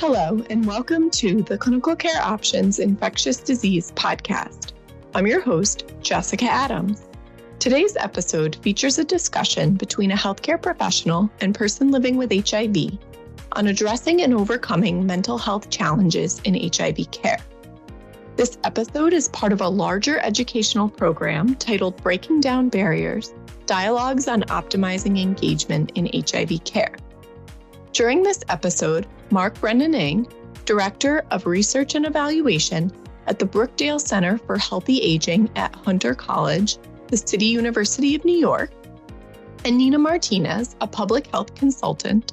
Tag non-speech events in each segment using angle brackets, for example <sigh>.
Hello, and welcome to the Clinical Care Options Infectious Disease Podcast. I'm your host, Jessica Adams. Today's episode features a discussion between a healthcare professional and person living with HIV on addressing and overcoming mental health challenges in HIV care. This episode is part of a larger educational program titled Breaking Down Barriers Dialogues on Optimizing Engagement in HIV Care. During this episode, Mark Brennan-Ing, Director of Research and Evaluation at the Brookdale Center for Healthy Aging at Hunter College, the City University of New York, and Nina Martinez, a public health consultant,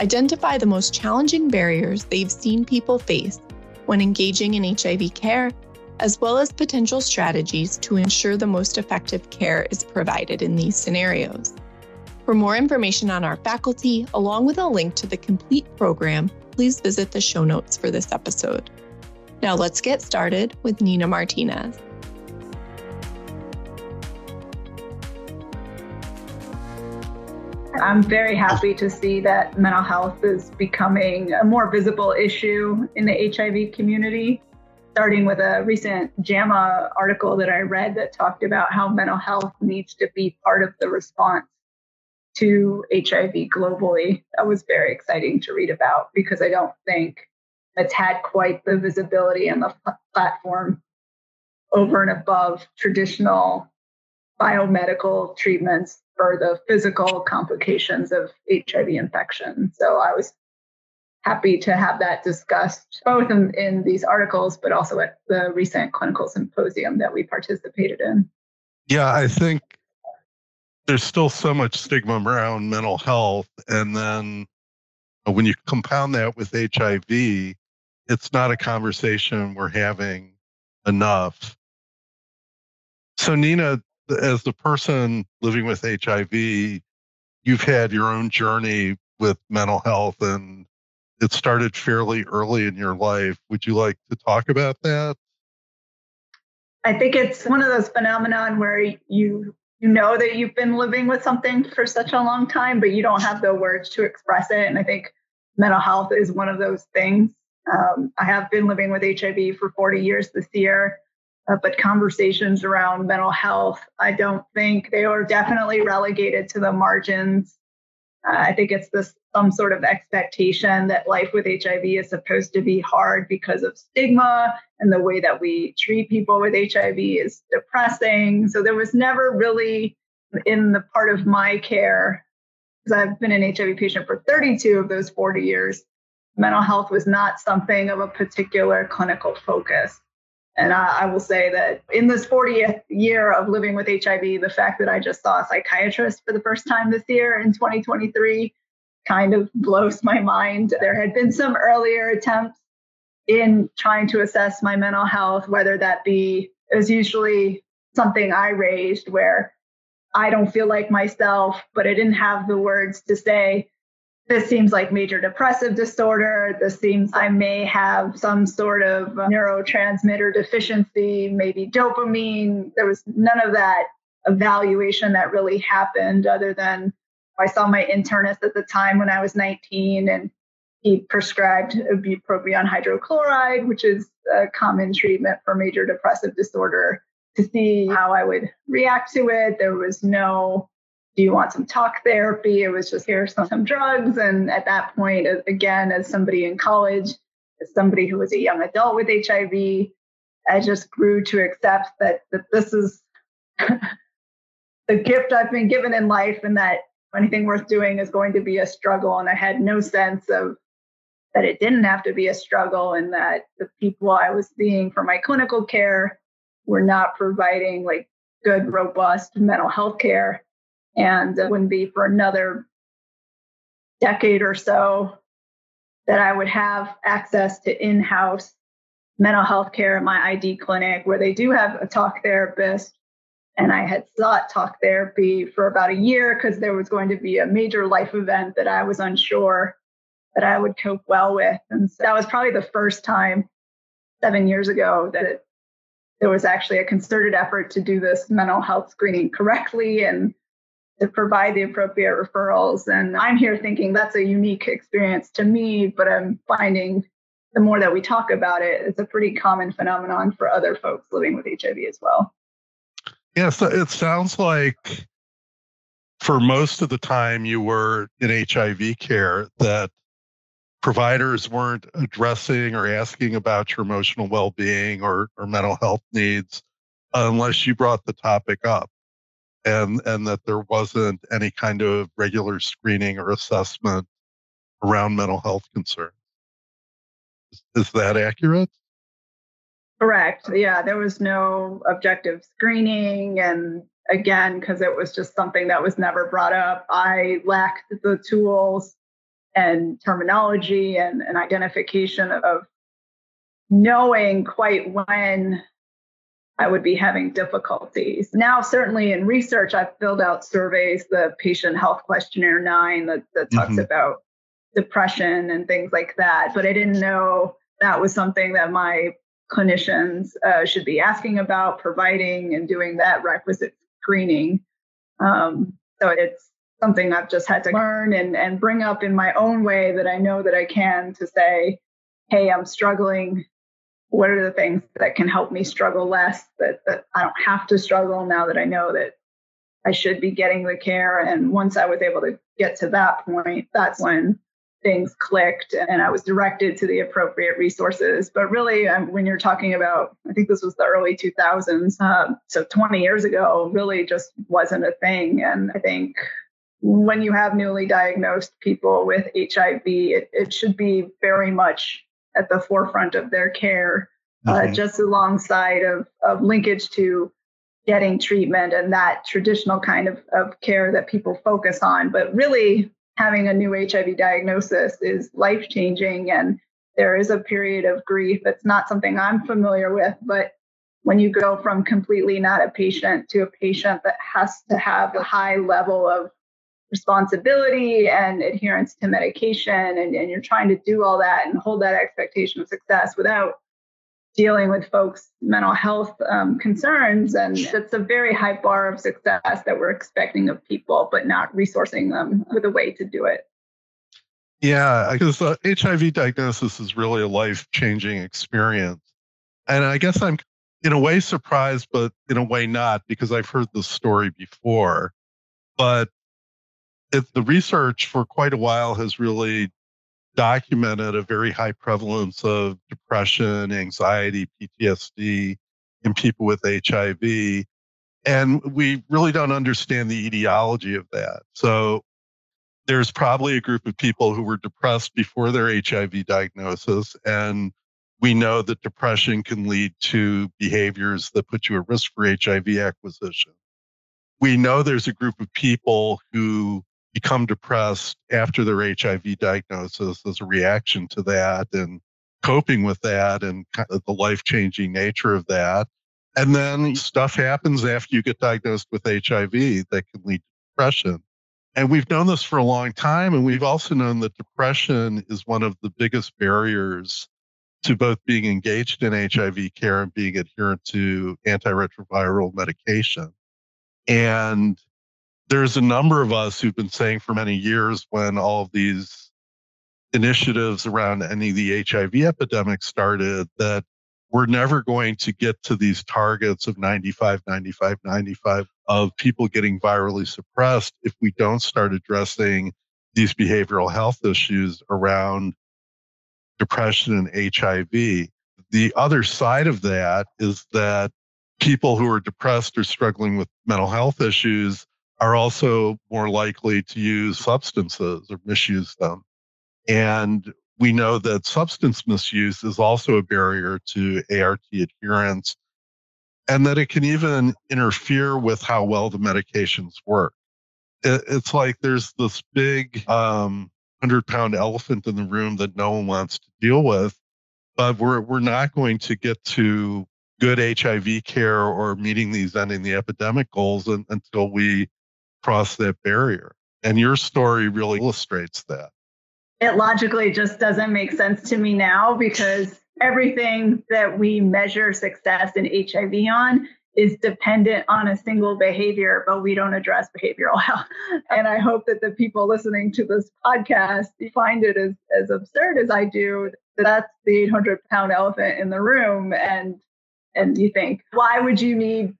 identify the most challenging barriers they've seen people face when engaging in HIV care, as well as potential strategies to ensure the most effective care is provided in these scenarios. For more information on our faculty, along with a link to the complete program, please visit the show notes for this episode. Now let's get started with Nina Martinez. I'm very happy to see that mental health is becoming a more visible issue in the HIV community, starting with a recent JAMA article that I read that talked about how mental health needs to be part of the response to HIV globally. That was very exciting to read about because I don't think it's had quite the visibility and the platform over and above traditional biomedical treatments for the physical complications of HIV infection. So I was happy to have that discussed both in, in these articles, but also at the recent clinical symposium that we participated in. Yeah, I think there's still so much stigma around mental health. And then uh, when you compound that with HIV, it's not a conversation we're having enough. So, Nina, as the person living with HIV, you've had your own journey with mental health and it started fairly early in your life. Would you like to talk about that? I think it's one of those phenomenon where you you know that you've been living with something for such a long time, but you don't have the words to express it. And I think mental health is one of those things. Um, I have been living with HIV for 40 years this year, uh, but conversations around mental health, I don't think they are definitely relegated to the margins. Uh, I think it's this some sort of expectation that life with HIV is supposed to be hard because of stigma and the way that we treat people with HIV is depressing. So there was never really in the part of my care, because I've been an HIV patient for 32 of those 40 years, mental health was not something of a particular clinical focus. And I, I, will say that in this 40th year of living with HIV, the fact that I just saw a psychiatrist for the first time this year in 2023 kind of blows my mind. There had been some earlier attempts in trying to assess my mental health, whether that be, it was usually something I raised where I don't feel like myself, but I didn't have the words to say, this seems like major depressive disorder. This seems I may have some sort of neurotransmitter deficiency, maybe dopamine. There was none of that evaluation that really happened other than I saw my internist at the time when I was 19 and he prescribed bupropion hydrochloride, which is a common treatment for major depressive disorder, to see how I would react to it. There was no, do you want some talk therapy? It was just here's some, some drugs. And at that point, again, as somebody in college, as somebody who was a young adult with HIV, I just grew to accept that, that this is <laughs> the gift I've been given in life and that anything worth doing is going to be a struggle. And I had no sense of that it didn't have to be a struggle and that the people I was seeing for my clinical care were not providing like good, robust mental health care. And it wouldn't be for another decade or so that I would have access to in house mental health care at my ID clinic where they do have a talk therapist and I had sought talk therapy for about a year because there was going to be a major life event that I was unsure that I would cope well with. And so that was probably the first time seven years ago that there was actually a concerted effort to do this mental health screening correctly and to provide the appropriate referrals. And I'm here thinking that's a unique experience to me, but I'm finding the more that we talk about it, it's a pretty common phenomenon for other folks living with HIV as well. Yeah, so it sounds like for most of the time you were in HIV care that providers weren't addressing or asking about your emotional well-being or, or mental health needs unless you brought the topic up and and that there wasn't any kind of regular screening or assessment around mental health concerns. Is, is that accurate? Correct. Yeah there was no objective screening and again because it was just something that was never brought up i lacked the tools and terminology and, and identification of knowing quite when I would be having difficulties. Now, certainly in research, I've filled out surveys, the patient health questionnaire nine that, that talks mm-hmm. about depression and things like that. But I didn't know that was something that my clinicians uh, should be asking about, providing and doing that requisite screening. Um, so it's something I've just had to learn and, and bring up in my own way that I know that I can to say, hey, I'm struggling. What are the things that can help me struggle less, that, that I don't have to struggle now that I know that I should be getting the care? And once I was able to get to that point, that's when things clicked and I was directed to the appropriate resources. But really, um, when you're talking about, I think this was the early 2000s, um, so 20 years ago, really just wasn't a thing. And I think when you have newly diagnosed people with HIV, it, it should be very much at the forefront of their care, uh, mm-hmm. uh, just alongside of, of linkage to getting treatment and that traditional kind of, of care that people focus on. But really, having a new HIV diagnosis is life changing. And there is a period of grief. It's not something I'm familiar with, but when you go from completely not a patient to a patient that has to have a high level of responsibility and adherence to medication and, and you're trying to do all that and hold that expectation of success without dealing with folks mental health um, concerns. And it's a very high bar of success that we're expecting of people but not resourcing them with a way to do it. Yeah because uh, hiv diagnosis is really a life-changing experience. And i guess i'm in a way surprised but in a way not because i've heard the story before. But it, the research for quite a while has really documented a very high prevalence of depression, anxiety, PTSD in people with HIV. And we really don't understand the etiology of that. So there's probably a group of people who were depressed before their HIV diagnosis. And we know that depression can lead to behaviors that put you at risk for HIV acquisition. We know there's a group of people who become depressed after their HIV diagnosis as a reaction to that and coping with that and uh, the life changing nature of that. And then stuff happens after you get diagnosed with HIV that can lead to depression. And we've known this for a long time. And we've also known that depression is one of the biggest barriers to both being engaged in HIV care and being adherent to antiretroviral medication. And there's a number of us who've been saying for many years when all of these initiatives around ending the HIV epidemic started that we're never going to get to these targets of 95, 95, 95 of people getting virally suppressed if we don't start addressing these behavioral health issues around depression and HIV. The other side of that is that people who are depressed or struggling with mental health issues are also more likely to use substances or misuse them. And we know that substance misuse is also a barrier to ART adherence and that it can even interfere with how well the medications work. it's like there's this big um, 100 pound elephant in the room that no one wants to deal with, but we're, we're not going to get to good HIV care or meeting these ending the epidemic goals until we cross that barrier. And your story really illustrates that. It logically just doesn't make sense to me now because everything that we measure success in HIV on is dependent on a single behavior, but we don't address behavioral health. <laughs> And I hope that the people listening to this podcast find it as, as absurd as I do. That's the 800 pound elephant in the room. And, and you think, why would you need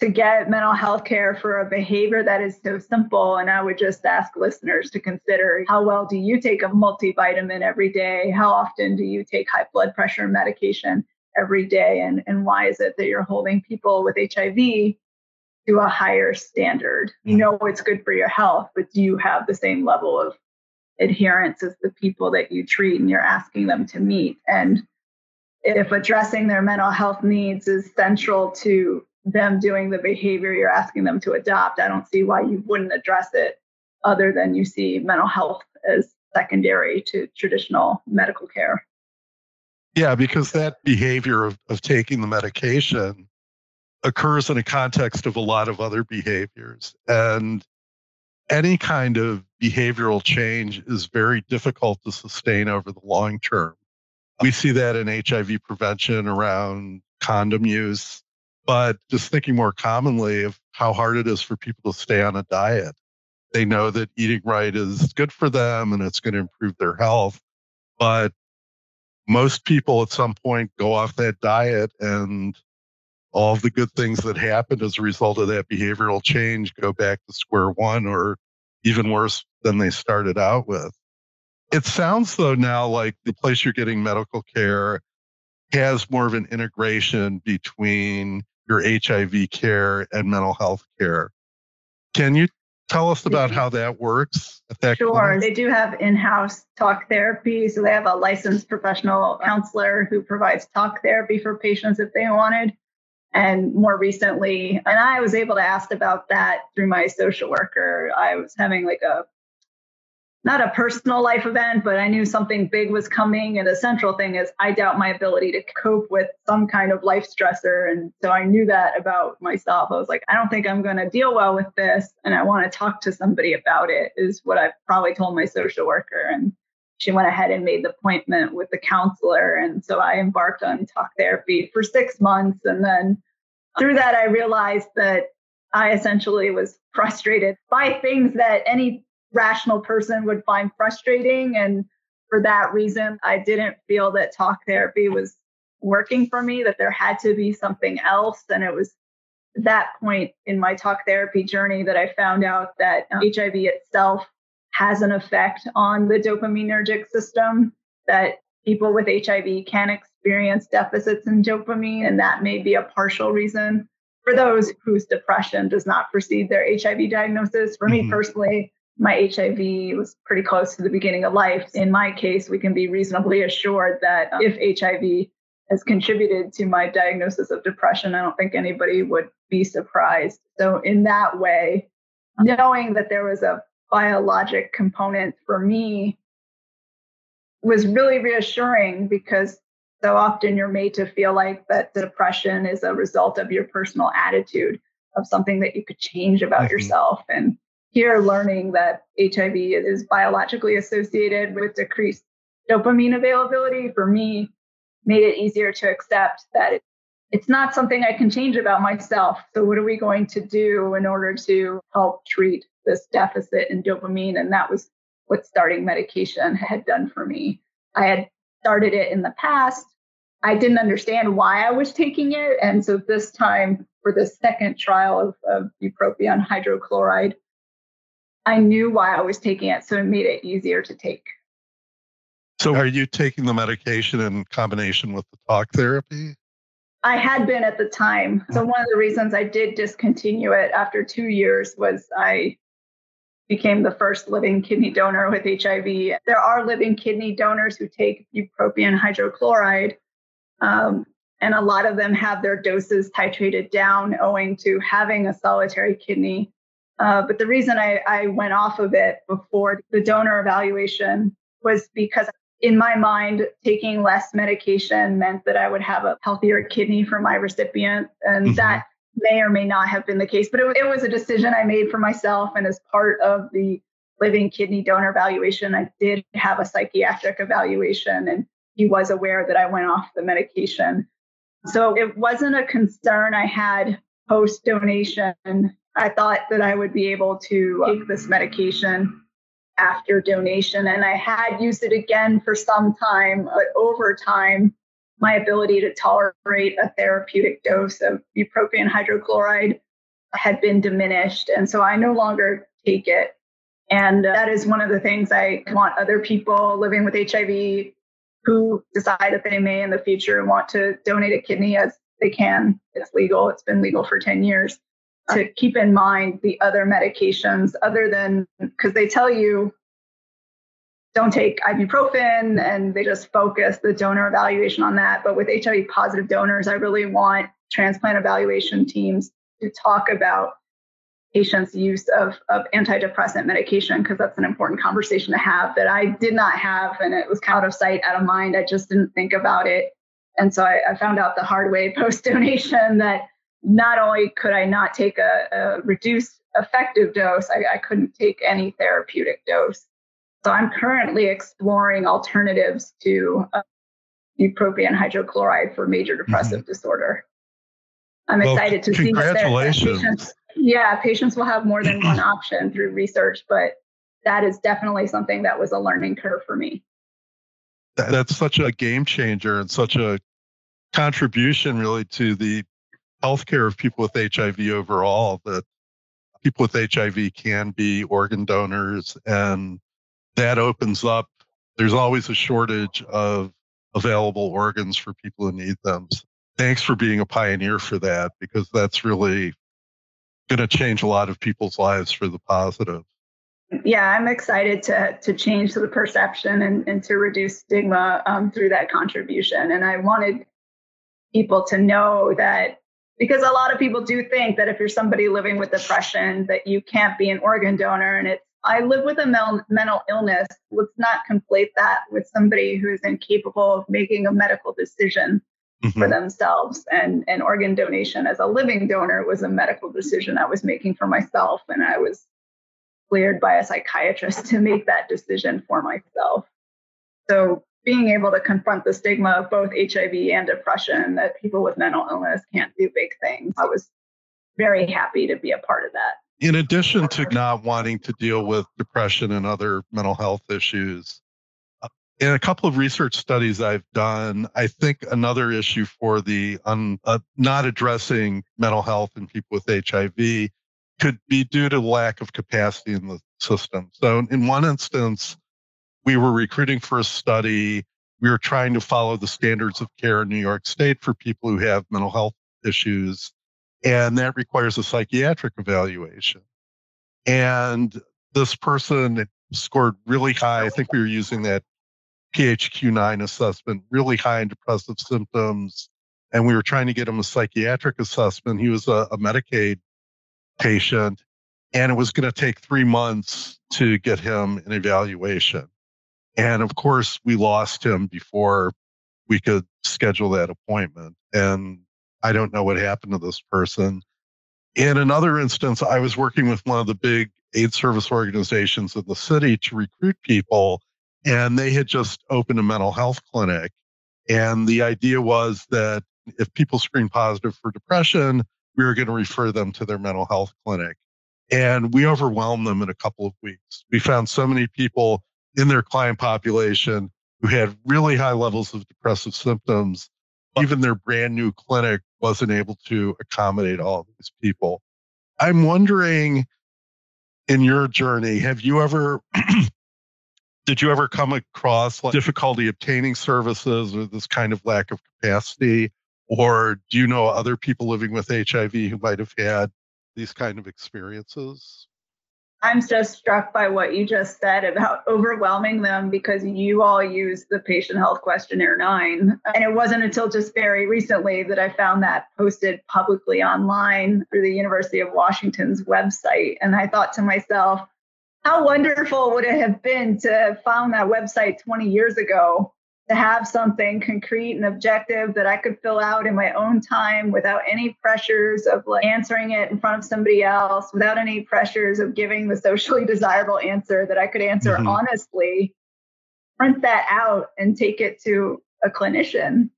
to get mental health care for a behavior that is so simple? And I would just ask listeners to consider how well do you take a multivitamin every day? How often do you take high blood pressure medication? every day and, and why is it that you're holding people with hiv to a higher standard you know it's good for your health but do you have the same level of adherence as the people that you treat and you're asking them to meet and if addressing their mental health needs is central to them doing the behavior you're asking them to adopt i don't see why you wouldn't address it other than you see mental health as secondary to traditional medical care yeah, because that behavior of, of taking the medication occurs in a context of a lot of other behaviors. And any kind of behavioral change is very difficult to sustain over the long term. We see that in HIV prevention around condom use, but just thinking more commonly of how hard it is for people to stay on a diet. They know that eating right is good for them and it's going to improve their health, but most people at some point go off that diet and all the good things that happened as a result of that behavioral change go back to square one or even worse than they started out with. It sounds though now like the place you're getting medical care has more of an integration between your HIV care and mental health care. Can you Tell us about mm-hmm. how that works. That sure. Clinic. They do have in house talk therapy. So they have a licensed professional counselor who provides talk therapy for patients if they wanted. And more recently, and I was able to ask about that through my social worker. I was having like a not a personal life event, but I knew something big was coming. And the central thing is, I doubt my ability to cope with some kind of life stressor. And so I knew that about myself. I was like, I don't think I'm going to deal well with this. And I want to talk to somebody about it, is what I probably told my social worker. And she went ahead and made the appointment with the counselor. And so I embarked on talk therapy for six months. And then through that, I realized that I essentially was frustrated by things that any rational person would find frustrating. And for that reason, I didn't feel that talk therapy was working for me, that there had to be something else. And it was that point in my talk therapy journey that I found out that um, HIV itself has an effect on the dopaminergic system, that people with HIV can experience deficits in dopamine, and that may be a partial reason. For those whose depression does not precede their HIV diagnosis, for mm-hmm. me personally, my HIV was pretty close to the beginning of life. In my case, we can be reasonably assured that if HIV has contributed to my diagnosis of depression, I don't think anybody would be surprised. So, in that way, knowing that there was a biologic component for me was really reassuring because so often you're made to feel like that depression is a result of your personal attitude of something that you could change about mm-hmm. yourself and here learning that HIV is biologically associated with decreased dopamine availability for me made it easier to accept that it, it's not something I can change about myself. So, what are we going to do in order to help treat this deficit in dopamine? And that was what starting medication had done for me. I had started it in the past. I didn't understand why I was taking it. And so, this time for the second trial of, of bupropion hydrochloride, I knew why I was taking it, so it made it easier to take. So, are you taking the medication in combination with the talk therapy? I had been at the time. So, one of the reasons I did discontinue it after two years was I became the first living kidney donor with HIV. There are living kidney donors who take bupropion hydrochloride, um, and a lot of them have their doses titrated down owing to having a solitary kidney. Uh, but the reason I, I went off of it before the donor evaluation was because in my mind, taking less medication meant that I would have a healthier kidney for my recipient. And mm-hmm. that may or may not have been the case, but it, it was a decision I made for myself. And as part of the living kidney donor evaluation, I did have a psychiatric evaluation, and he was aware that I went off the medication. So it wasn't a concern I had post donation. I thought that I would be able to take this medication after donation. And I had used it again for some time, but over time, my ability to tolerate a therapeutic dose of bupropion hydrochloride had been diminished. And so I no longer take it. And uh, that is one of the things I want other people living with HIV who decide that they may in the future want to donate a kidney as they can. It's legal, it's been legal for 10 years. To keep in mind the other medications, other than because they tell you don't take ibuprofen and they just focus the donor evaluation on that. But with HIV positive donors, I really want transplant evaluation teams to talk about patients' use of, of antidepressant medication because that's an important conversation to have that I did not have and it was out of sight, out of mind. I just didn't think about it. And so I, I found out the hard way <laughs> post donation that not only could I not take a, a reduced effective dose, I, I couldn't take any therapeutic dose. So I'm currently exploring alternatives to uh, bupropion hydrochloride for major depressive mm-hmm. disorder. I'm well, excited to see that patients, yeah, patients will have more than one <clears throat> option through research, but that is definitely something that was a learning curve for me. That's such a game changer and such a contribution really to the healthcare of people with HIV overall that people with HIV can be organ donors and that opens up there's always a shortage of available organs for people who need them. So thanks for being a pioneer for that because that's really going to change a lot of people's lives for the positive. Yeah, I'm excited to to change the perception and, and to reduce stigma um, through that contribution. And I wanted people to know that because a lot of people do think that if you're somebody living with depression, that you can't be an organ donor, and it's I live with a mental illness. Let's not conflate that with somebody who's incapable of making a medical decision mm-hmm. for themselves. And, and organ donation as a living donor was a medical decision I was making for myself. And I was cleared by a psychiatrist <laughs> to make that decision for myself. So being able to confront the stigma of both HIV and depression that people with mental illness can't do big things, I was very happy to be a part of that in addition to not wanting to deal with depression and other mental health issues, uh, in a couple of research studies I've done, I think another issue for the uh, not addressing mental health in people with HIV could be due to lack of capacity in the system. So, in one instance, we were recruiting for a study. We were trying to follow the standards of care in New York State for people who have mental health issues and that requires a psychiatric evaluation. And this person scored really high. I think we were using that PHQ9 assessment, really high in depressive symptoms. And we were trying to get him a psychiatric assessment. He was a, a Medicaid patient, and it was going to take three months to get him an evaluation. And of course, we lost him before we could schedule that appointment. And I don't know what happened to this person. In another instance, I was working with one of the big AIDS service organizations in the city to recruit people, and they had just opened a mental health clinic. And the idea was that if people screen positive for depression, we were going to refer them to their mental health clinic. And we overwhelmed them in a couple of weeks. We found so many people in their client population who had really high levels of depressive symptoms. Even their brand new clinic wasn't able to accommodate all these people. I'm wondering in your journey, have you ever <clears throat> did you ever come across like difficulty obtaining services or this kind of lack of capacity? Or do you know other people living with HIV who might have had these kind of experiences? I'm just struck by what you just said about <laughs> overwhelming them because you all use the patient health questionnaire nine. And it wasn't until just very recently that I found that posted publicly online through the University of Washington's website. And I thought to myself, how wonderful would it have been to have found that website 20 years ago to have something concrete and objective that I could fill out in my own time without any pressures of like answering it in front of somebody else, without any pressures of giving the socially <laughs> desirable answer that I could answer mm-hmm. honestly, print that out and take it to a clinician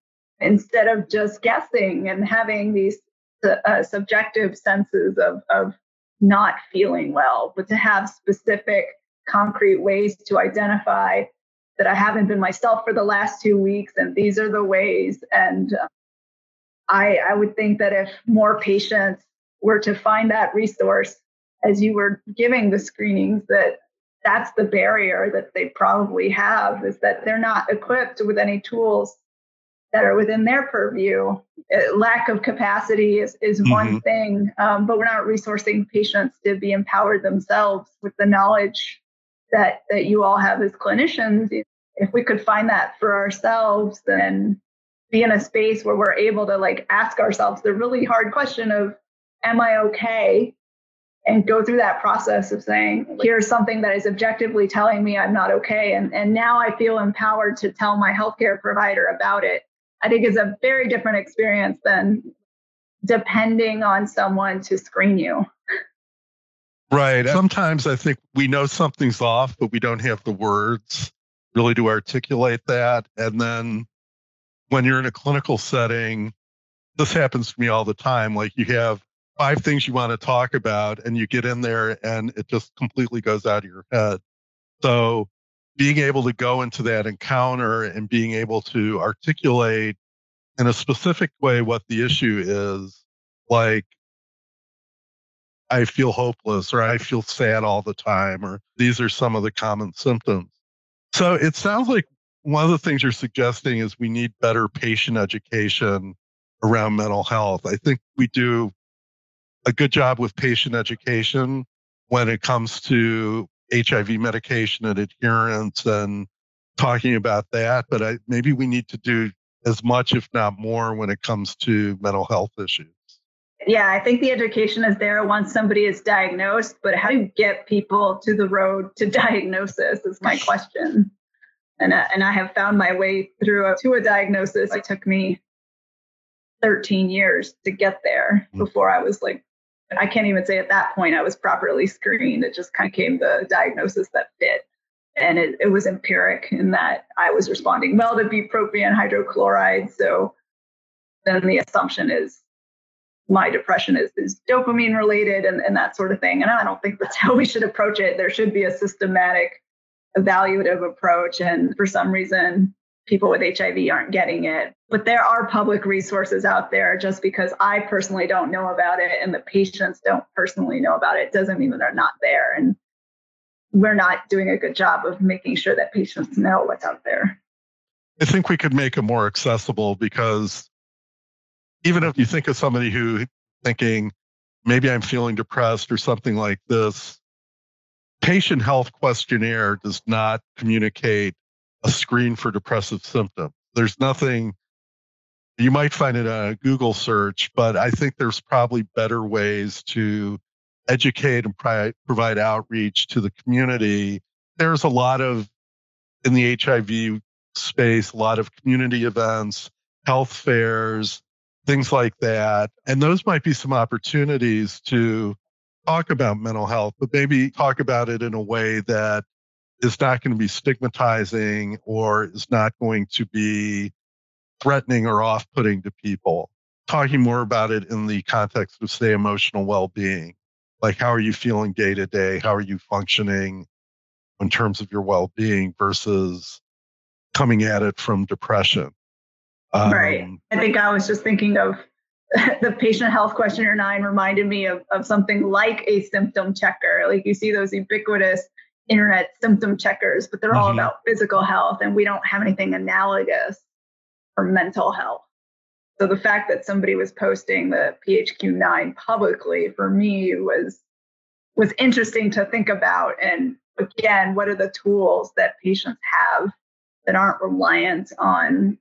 instead of just guessing and having these uh, subjective senses of, of not feeling well, but to have specific, concrete ways to identify that I haven't been myself for the last two weeks, and these are the ways. And uh, I, I would think that if more patients were to find that resource as you were giving the screenings, that that's the barrier that they probably have is that they're not equipped with any tools that are within their purview. Uh, lack of capacity is, is mm-hmm. one thing, um, but we're not resourcing patients to be empowered themselves with the knowledge that that you all have as clinicians. If we could find that for ourselves, then be in a space where we're able to like ask ourselves the really hard question of, "Am I okay?" and go through that process of saying, here's something that is objectively telling me I'm not okay. And, and now I feel empowered to tell my healthcare provider about it. I think is a very different experience than depending on someone to screen you. Right. Sometimes I think we know something's off, but we don't have the words really to articulate that. And then when you're in a clinical setting, this happens to me all the time. Like you have five things you want to talk about and you get in there and it just completely goes out of your head. So being able to go into that encounter and being able to articulate in a specific way what the issue is, like, I feel hopeless or I feel sad all the time, or these are some of the common symptoms. So it sounds like one of the things you're suggesting is we need better patient education around mental health. I think we do a good job with patient education when it comes to HIV medication and adherence and talking about that. But I, maybe we need to do as much, if not more, when it comes to mental health issues. Yeah, I think the education is there once somebody is diagnosed, but how do you get people to the road to <laughs> diagnosis is my question. And, uh, and I have found my way through a, to a diagnosis. It took me 13 years to get there mm. before I was like I can't even say at that point I was properly screened. It just kind of came the diagnosis that fit. And it, it was empiric in that I was responding well to bupropion hydrochloride. So then the assumption is my depression is, is dopamine related and, and that sort of thing. And I don't think that's <laughs> how we should approach it. There should be a systematic evaluative approach. And for some reason, people with HIV aren't getting it. But there are public resources out there just because I personally don't know about it and the patients don't personally know about it doesn't mean that they're not there. And we're not doing a good job of making sure that patients know what's out there. I think we could make it more accessible because even if you think of somebody who thinking maybe I'm feeling depressed or something like this, patient health questionnaire does not communicate a screen for depressive symptoms. There's nothing you might find it a Google search, but I think there's probably better ways to educate and pri- provide outreach to the community. There's a lot of in the HIV space, a lot of community events, health fairs, things like that. And those might be some opportunities to talk about mental health, but maybe talk about it in a way that is not going to be stigmatizing or is not going to be threatening or off putting to people. Talking more about it in the context of, say, emotional well being. Like, how are you feeling day to day? How are you functioning in terms of your well being versus coming at it from depression? Um, right. I think I was just thinking of <laughs> the patient health questionnaire nine reminded me of, of something like a symptom checker. Like you see those ubiquitous internet symptom checkers, but they're mm-hmm. all about physical health, and we don't have anything analogous for mental health. So the fact that somebody was posting the PHQ9 publicly for me was was interesting to think about. And again, what are the tools that patients have that aren't reliant on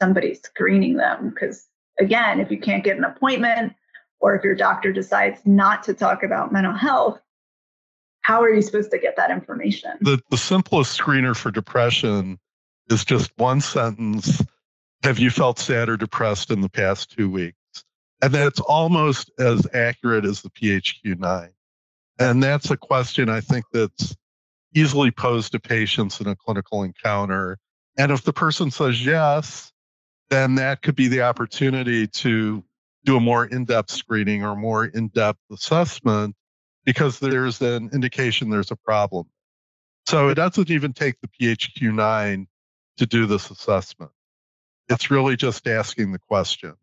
somebody screening them? Because again, if you can't get an appointment or if your doctor decides not to talk about mental health, how are you supposed to get that information? The, the simplest screener for depression is just one sentence Have you felt sad or depressed in the past two weeks? And that's almost as accurate as the PHQ9. And that's a question I think that's easily posed to patients in a clinical encounter. And if the person says yes, then that could be the opportunity to do a more in-depth screening or more in-depth assessment because there's an indication there's a problem. So it doesn't even take the PHQ-9 to do this assessment. It's really just asking the question.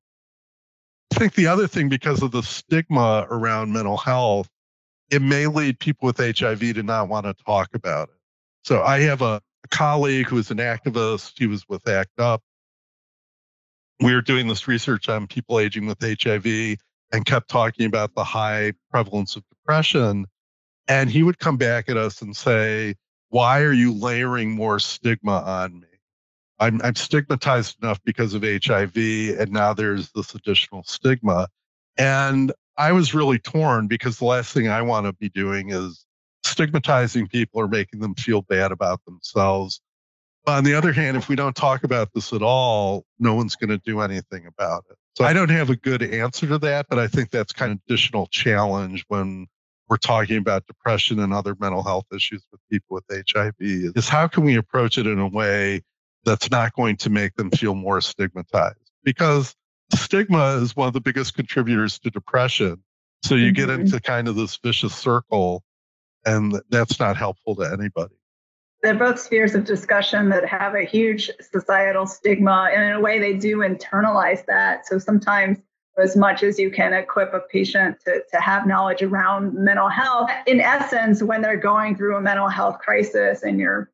I think the other thing, because of the stigma around mental health, it may lead people with HIV to not want to talk about it. So I have a, colleague who is an activist. He was with ACT UP. We were doing this research on people aging with HIV and kept talking about the high prevalence of depression. And he would come back at us and say, Why are you layering more stigma on me? I'm, I'm stigmatized enough because of HIV, and now there's this additional stigma. And I was really torn because the last thing I want to be doing is stigmatizing people or making them feel bad about themselves. But on the other hand, if we don't talk about this at all, no one's going to do anything about it. So I don't have a good answer to that, but I think that's kind of additional challenge when we're talking about depression and other mental health issues with people with HIV is how can we approach it in a way that's not going to make them feel more stigmatized? Because stigma is one of the biggest contributors to depression. So you mm-hmm. get into kind of this vicious circle, and that's not helpful to anybody. They're both spheres of discussion that have a huge societal stigma, and in a way, they do internalize that. So sometimes, as much as you can equip a patient to, to have knowledge around mental health, in essence, when they're going through a mental health crisis and you're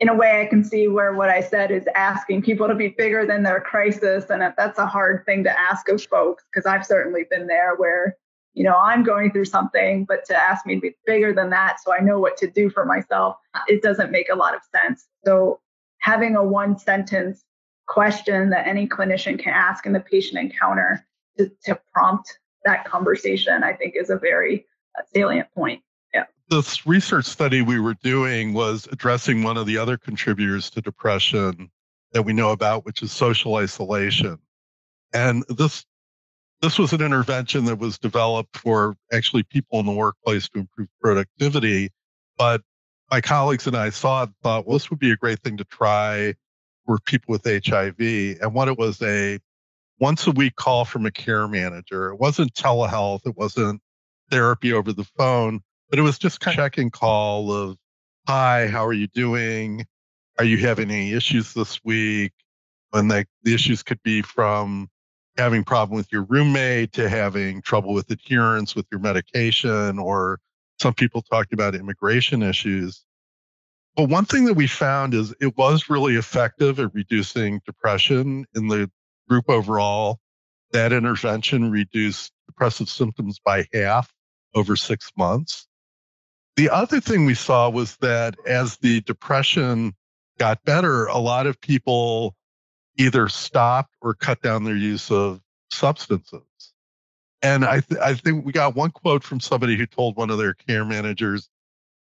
in a way, I can see where what I said is asking people to be bigger than their crisis. And that's a hard thing to ask of folks because I've certainly been there where, you know, I'm going through something, but to ask me to be bigger than that so I know what to do for myself, it doesn't make a lot of sense. So having a one sentence question that any clinician can ask in the patient encounter to, to prompt that conversation, I think is a very uh, salient point Yeah. this research study we were doing was addressing one of the other contributors to depression that we know about, which is social isolation. And this this was an intervention that was developed for actually people in the workplace to improve productivity. But my colleagues and I saw it, thought, well, this would be a great thing to try for people with HIV. And what it was a once a week call from a care manager. It wasn't telehealth. It wasn't therapy over the phone but it was just kind of checking call of, hi, how are you doing? Are you having any issues this week? And they, the issues could be from having problem with your roommate to having trouble with adherence with your medication, or some people talked about immigration issues. But one thing that we found is it was really effective at reducing depression in the group overall. That intervention reduced depressive symptoms by half over six months. The other thing we saw was that as the depression got better, a lot of people either stopped or cut down their use of substances. And I, th- I think we got one quote from somebody who told one of their care managers,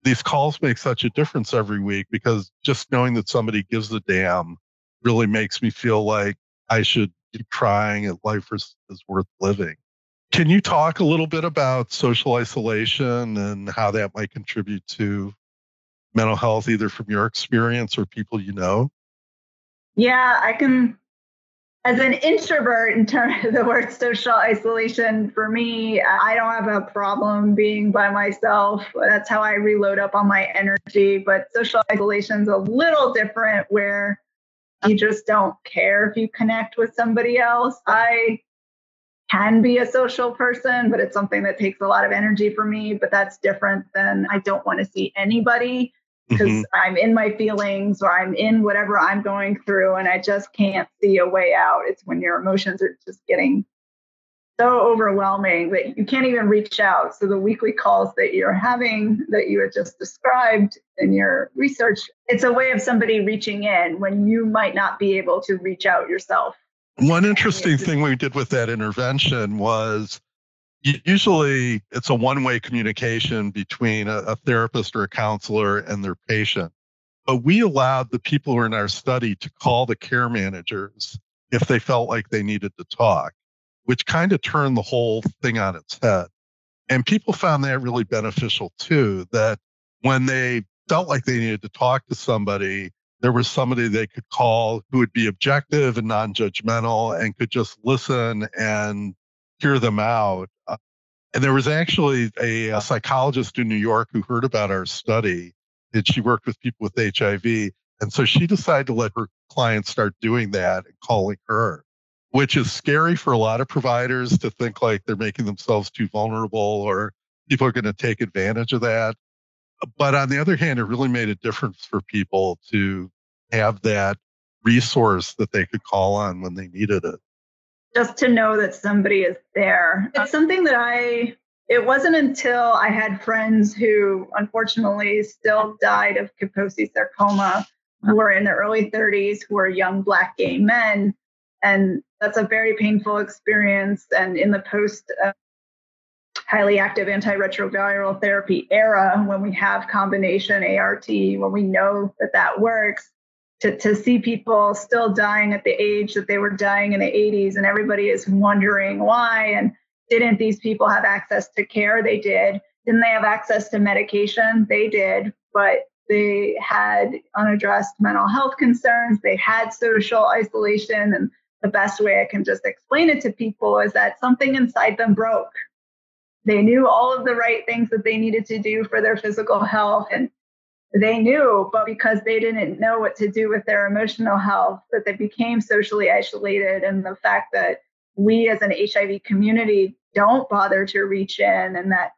these calls make such a difference every week because just knowing that somebody gives a damn really makes me feel like I should keep trying and life is, is worth living. Can you talk a little bit about social isolation and how that might contribute to mental health, either from your experience or people you know? Yeah, I can. As an introvert, in terms of the word social isolation, for me, I don't have a problem being by myself. That's how I reload up on my energy. But social isolation is a little different where you just don't care if you connect with somebody else. I can be a social person, but it's something that takes a lot of energy for me. But that's different than I don't want to see anybody because mm-hmm. I'm in my feelings or I'm in whatever I'm going through and I just can't see a way out. It's when your emotions are just getting so overwhelming that you can't even reach out. So the weekly calls that you're having that you had just described in your research, it's a way of somebody reaching in when you might not be able to reach out yourself. One interesting thing we did with that intervention was usually it's a one way communication between a, a, therapist or a counselor and their patient. But we allowed the people who were in our study to call the care managers if they felt like they needed to talk, which kind of turned the whole thing on its head. And people found that really beneficial too, that when they felt like they needed to talk to somebody, there was somebody they could call who would be objective and non judgmental and could just listen and hear them out. Uh, and there was actually a, a, psychologist in New York who heard about our study and she worked with people with HIV. And so she decided to let her clients start doing that and calling her, which is scary for a lot of providers to think like they're making themselves too vulnerable or people are going to take advantage of that but on the other hand, it really made a difference for people to have that resource that they could call on when they needed it. Just to know that somebody is there. It's something that I, it wasn't until I had friends who unfortunately still died of Kaposi sarcoma, who were in their early 30s, who were young Black gay men. And that's a very painful experience. And in the post uh, highly active antiretroviral therapy era when we have combination ART, when we know that that works, to, to see people still dying at the age that they were dying in the 80s and everybody is wondering why and didn't these people have access to care? They did. Didn't they have access to medication? They did but they had unaddressed mental health concerns. They had social isolation and the best way i can just explain it to people is that something inside them broke. They knew all of the right things that they needed to do for their physical health and they knew but because they didn't know what to do with their emotional health that they became socially isolated and the fact that we as an hiv community don't bother to reach in and that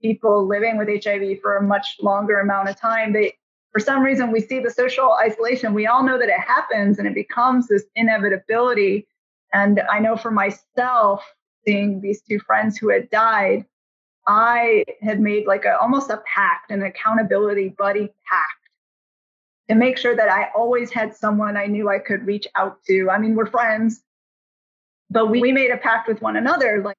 people living with hiv for a much longer amount of time they for some reason we see the social isolation. We all know that it happens and it becomes this inevitability. And i know for myself seeing these two friends who had died I had made like a almost a pact, an accountability buddy pact to make sure that I always had someone I knew I could reach out to. I mean, we're friends, but we, we made a pact with one another like,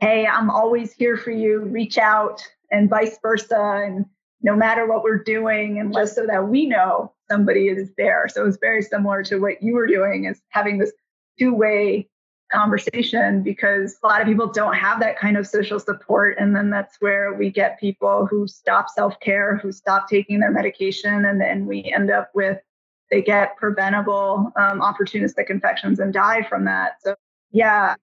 hey, I'm always here for you, reach out, and vice versa. And no matter what we're doing, and just so that we know somebody is there. So it's very similar to what you were doing, is having this two way conversation because a lot of people don't have that kind of social support. And then that's where we get people who stop self care, who stop taking their medication, and then we end up with they get preventable um, opportunistic infections and die from that. So, yeah,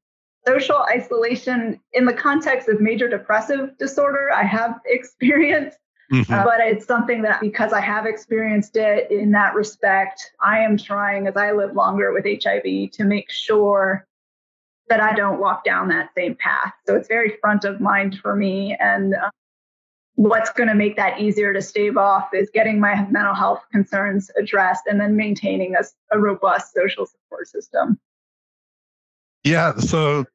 social isolation in the context of major depressive disorder, I have <laughs> experienced. Mm-hmm. Uh, but it's something that because I have experienced it in that respect, I am trying as I live longer with HIV to make sure that I don't walk down that same path. So it's very front of mind for me. And uh, what's going to make that easier to stave off is getting my mental health concerns addressed and then maintaining a, a robust social support system. Yeah. So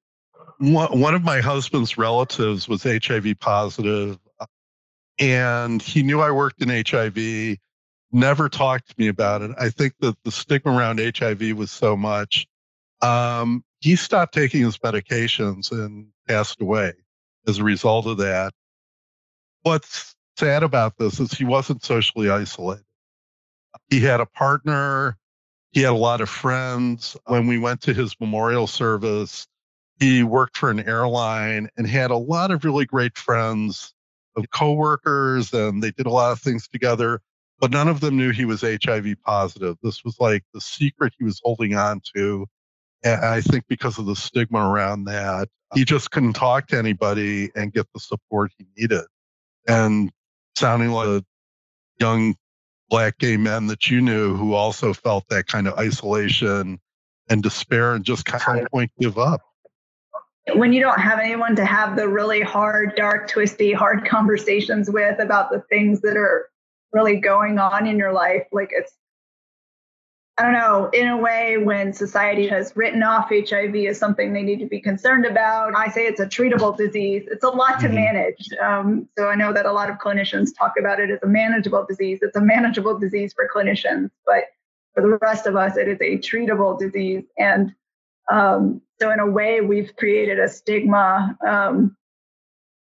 one, one of my husband's relatives was HIV positive, and he knew I worked in HIV, never talked to me about it. I think that the stigma around HIV was so much. Um, he stopped taking his medications and passed away as a result of that. What's sad about this is he wasn't socially isolated. He had a partner. He had a lot of friends. When we went to his memorial service, he worked for an airline and had a lot of really great friends of coworkers and they did a lot of things together, but none of them knew he was HIV positive. This was like the secret he was holding on to and I think because of the stigma around that, he just couldn't talk to anybody and get the support he needed. And sounding like a young black gay men that you knew who also felt that kind of isolation and despair and just kind of point give up. When you don't have anyone to have the really hard, dark, twisty, hard <laughs> conversations with about the things that are really going on in your life, like it's I don't know, in a way, when society has written off HIV as something they need to be concerned about, I say it's a treatable disease. It's a lot to mm-hmm. manage. Um, so I know that a lot of clinicians talk about it as a manageable disease. It's a manageable disease for clinicians, but for the rest of us, it is a treatable disease. And um, so, in a way, we've created a stigma um,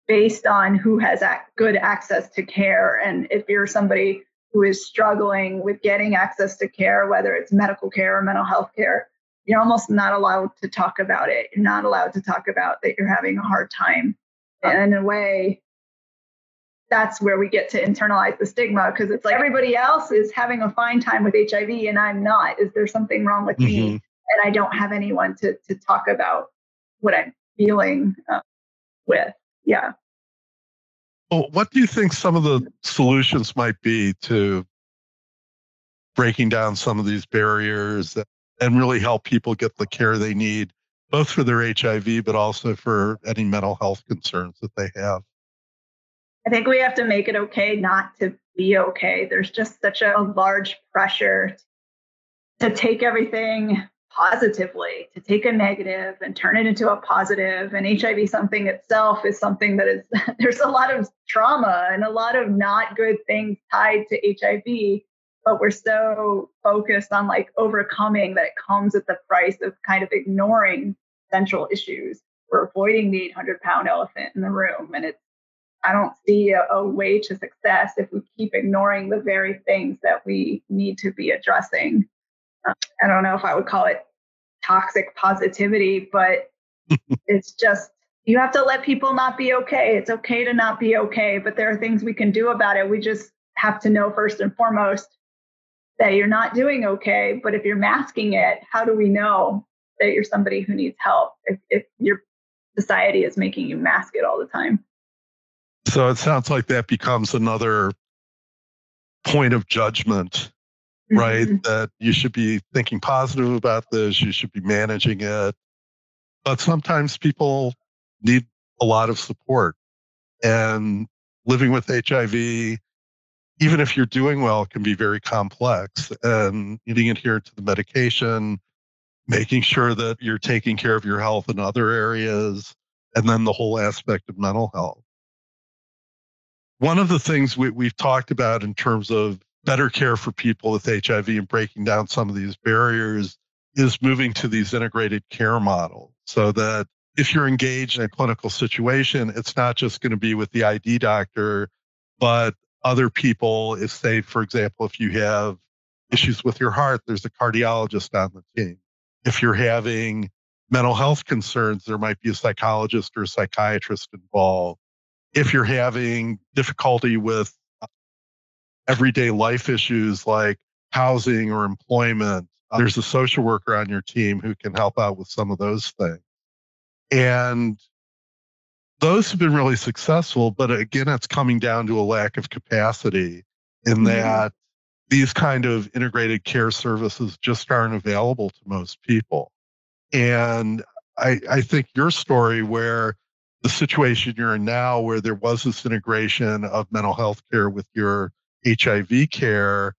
based on who has ac- good access to care. And if you're somebody who is struggling with getting access to care, whether it's medical care or mental health care, you're almost not allowed to talk about it. You're not allowed to talk about that you're having a hard time. And in a way, that's where we get to internalize the stigma because it's like everybody else is having a fine time with HIV and I'm not. Is there something wrong with mm-hmm. me? And I don't have anyone to to talk about what I'm feeling uh, with. Yeah. Well, what do you think some of the solutions might be to breaking down some of these barriers and really help people get the care they need, both for their HIV, but also for any mental health concerns that they have? I think we have to make it okay not to be okay. There's just such a large pressure to take everything positively, to take a negative and turn it into a positive. And HIV something itself is something that is, <laughs> there's a lot of trauma and a lot of not good things tied to HIV. But we're so focused on like overcoming that it comes at the price of kind of ignoring central issues. We're avoiding the 800 pound elephant in the room. And it's, I don't see a, a way to success if we keep ignoring the very things that we need to be addressing. I don't know if I would call it toxic positivity, but <laughs> it's just you have to let people not be okay. It's okay to not be okay, but there are things we can do about it. We just have to know first and foremost that you're not doing okay. But if you're masking it, how do we know that you're somebody who needs help if, if your society is making you mask it all the time? So it sounds like that becomes another point of judgment, right? Mm-hmm. That you should be thinking positive about this, you should be managing it. But sometimes people need a lot of support. And living with HIV, even if you're doing well, can be very complex. And you need to adhere to the medication, making sure that you're taking care of your health in other areas, and then the whole aspect of mental health. One of the things we, we've talked about in terms of better care for people with HIV and breaking down some of these barriers is moving to these integrated care models so that if you're engaged in a clinical situation, it's not just going to be with the ID doctor, but other people. If, say, for example, if you have issues with your heart, there's a cardiologist on the team. If you're having mental health concerns, there might be a psychologist or a psychiatrist involved if you're having difficulty with everyday life issues like housing or employment, there's a social worker on your team who can help out with some of those things. And those have been really successful, but again, it's coming down to a lack of capacity in mm-hmm. that these kind of integrated care services just aren't available to most people. And I, I think your story where the situation you're in now, where there was this integration of mental health care with your HIV care,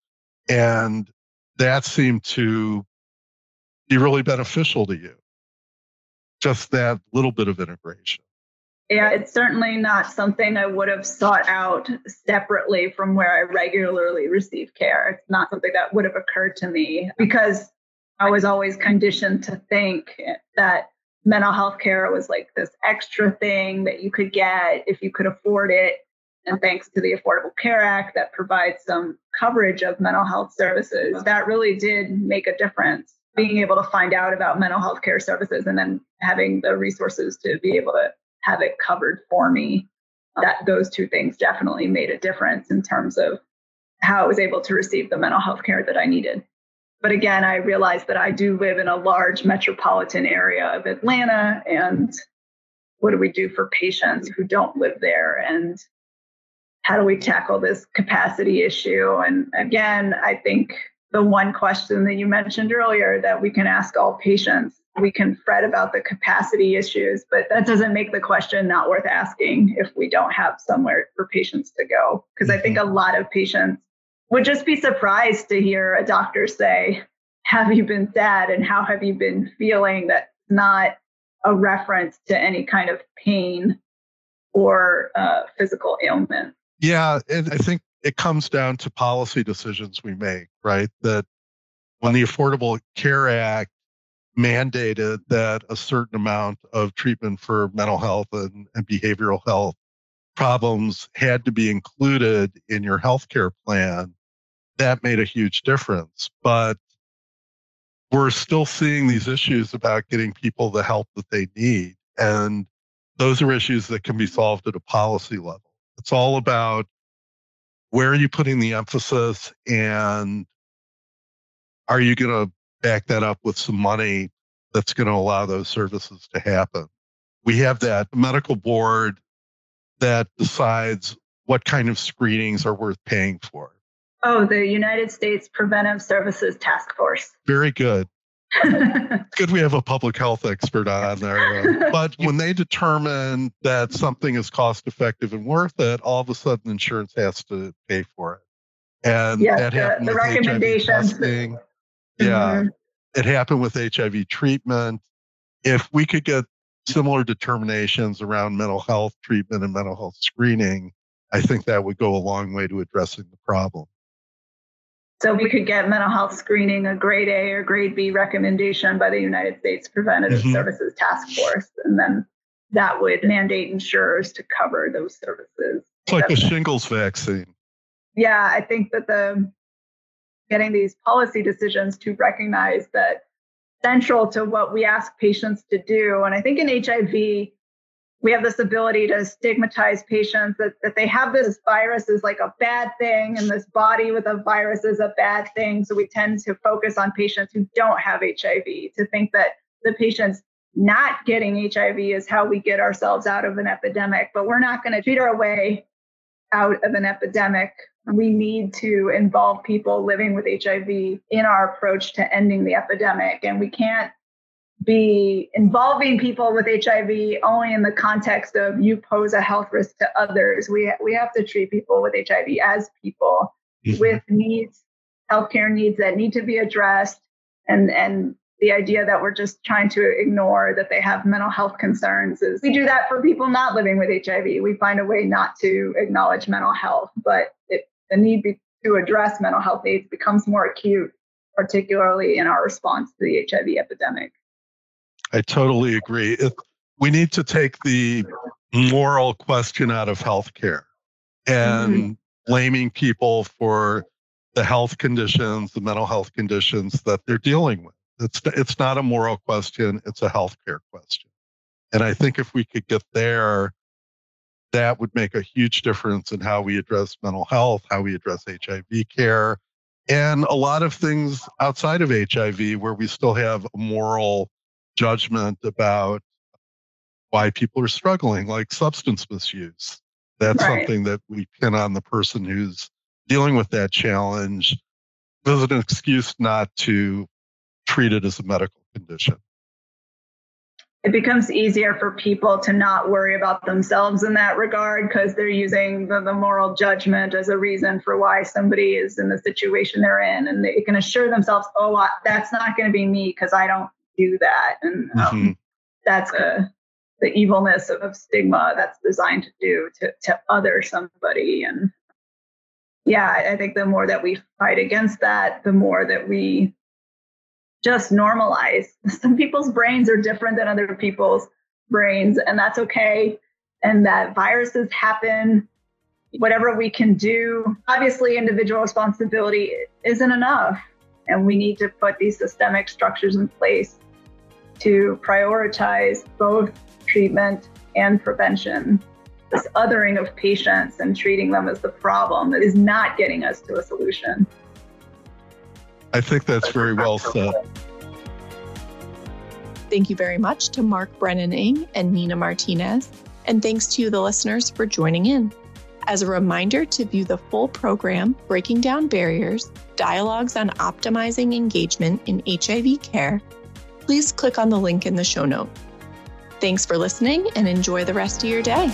and that seemed to be really beneficial to you. Just that little bit of integration. Yeah, it's certainly not something I would have sought out separately from where I regularly receive care. It's not something that would have occurred to me because I was always conditioned to think that mental health care was like this extra thing that you could get if you could afford it. And thanks to the Affordable Care Act that provides some coverage of mental health services, that really did make a difference. Being able to find out about mental health care services and then having the resources to be able to have it covered for me, that those two things definitely made a difference in terms of how I was able to receive the mental health care that I needed. But again, I realize that I do live in a large metropolitan area of Atlanta. And what do we do for patients who don't live there? And how do we tackle this capacity issue? And again, I think the one question that you mentioned earlier that we can ask all patients we can fret about the capacity issues, but that doesn't make the question not worth asking if we don't have somewhere for patients to go. Because I think a lot of patients would just be surprised to hear a doctor say, Have you been sad and how have you been feeling? That's not a reference to any kind of pain or uh, physical ailment. Yeah, and I think it comes down to policy decisions we make, right? That when the Affordable Care Act mandated that a certain amount of treatment for mental health and, and behavioral health problems had to be included in your healthcare plan, that made a huge difference. But we're still seeing these issues about getting people the help that they need. And those are issues that can be solved at a policy level. It's all about where are you putting the emphasis and are you going to back that up with some money that's going to allow those services to happen? We have that medical board that decides what kind of screenings are worth paying for. Oh, the United States Preventive Services Task Force. Very good. <laughs> good we have a public health expert on there. <laughs> but when they determine that something is cost effective and worth it, all of a sudden insurance has to pay for it. And yes, that happened the, the with recommendations. HIV Yeah. Mm-hmm. It happened with HIV treatment. If we could get similar determinations around mental health treatment and mental health screening, I think that would go a long way to addressing the problem. So we could get mental health screening a grade A or grade B recommendation by the United States Preventative mm-hmm. Services Task Force. And then that would mandate insurers to cover those services. It's like a shingles vaccine. Yeah, I think that the getting these policy decisions to recognize that central to what we ask patients to do. And I think in HIV, we have this ability to stigmatize patients that, that they have this virus is like a bad thing and this body with a virus is a bad thing. So we tend to focus on patients who don't have HIV to think that the patients not getting HIV is how we get ourselves out of an epidemic. But we're not going to treat our way out of an epidemic. We need to involve people living with HIV in our approach to ending the epidemic. And we can't be involving people with HIV only in the context of you pose a health risk to others. We we have to treat people with HIV as people mm-hmm. with needs, healthcare needs that need to be addressed, and and the idea that we're just trying to ignore that they have mental health concerns is we do that for people not living with HIV. We find a way not to acknowledge mental health, but it, the need be, to address mental health needs becomes more acute, particularly in our response to the HIV epidemic. I totally agree. It, we need to take the moral question out of healthcare and mm-hmm. blaming people for the health conditions, the mental health conditions that they're dealing with. It's it's not a moral question; it's a healthcare question. And I think if we could get there, that would make a huge difference in how we address mental health, how we address HIV care, and a lot of things outside of HIV where we still have a moral judgment about why people are struggling, like substance misuse. That's right. something that we pin on the person who's dealing with that challenge. There's an excuse not to treat it as a medical condition. It becomes easier for people to not worry about themselves in that regard because they're using the, the, moral judgment as a reason for why somebody is in the situation they're in. And they can assure themselves, oh, I, that's not going to be me because I don't do that. And um, mm-hmm. that's a, the evilness of, of, stigma that's designed to do to, to other somebody. And yeah, I think the more that we fight against that, the more that we just normalize. <laughs> Some people's brains are different than other people's brains, and that's okay. And that viruses happen. Whatever we can do, obviously, individual responsibility isn't enough. And we need to put these systemic structures in place to prioritize both treatment and prevention. This othering of patients and treating them as the problem is not getting us to a solution. I think that's very well said. Thank you very much to Mark Brennan and Nina Martinez. And thanks to you, the listeners, for joining in. As a reminder to view the full program, Breaking Down Barriers Dialogues on Optimizing Engagement in HIV Care, please click on the link in the show note. Thanks for listening and enjoy the rest of your day.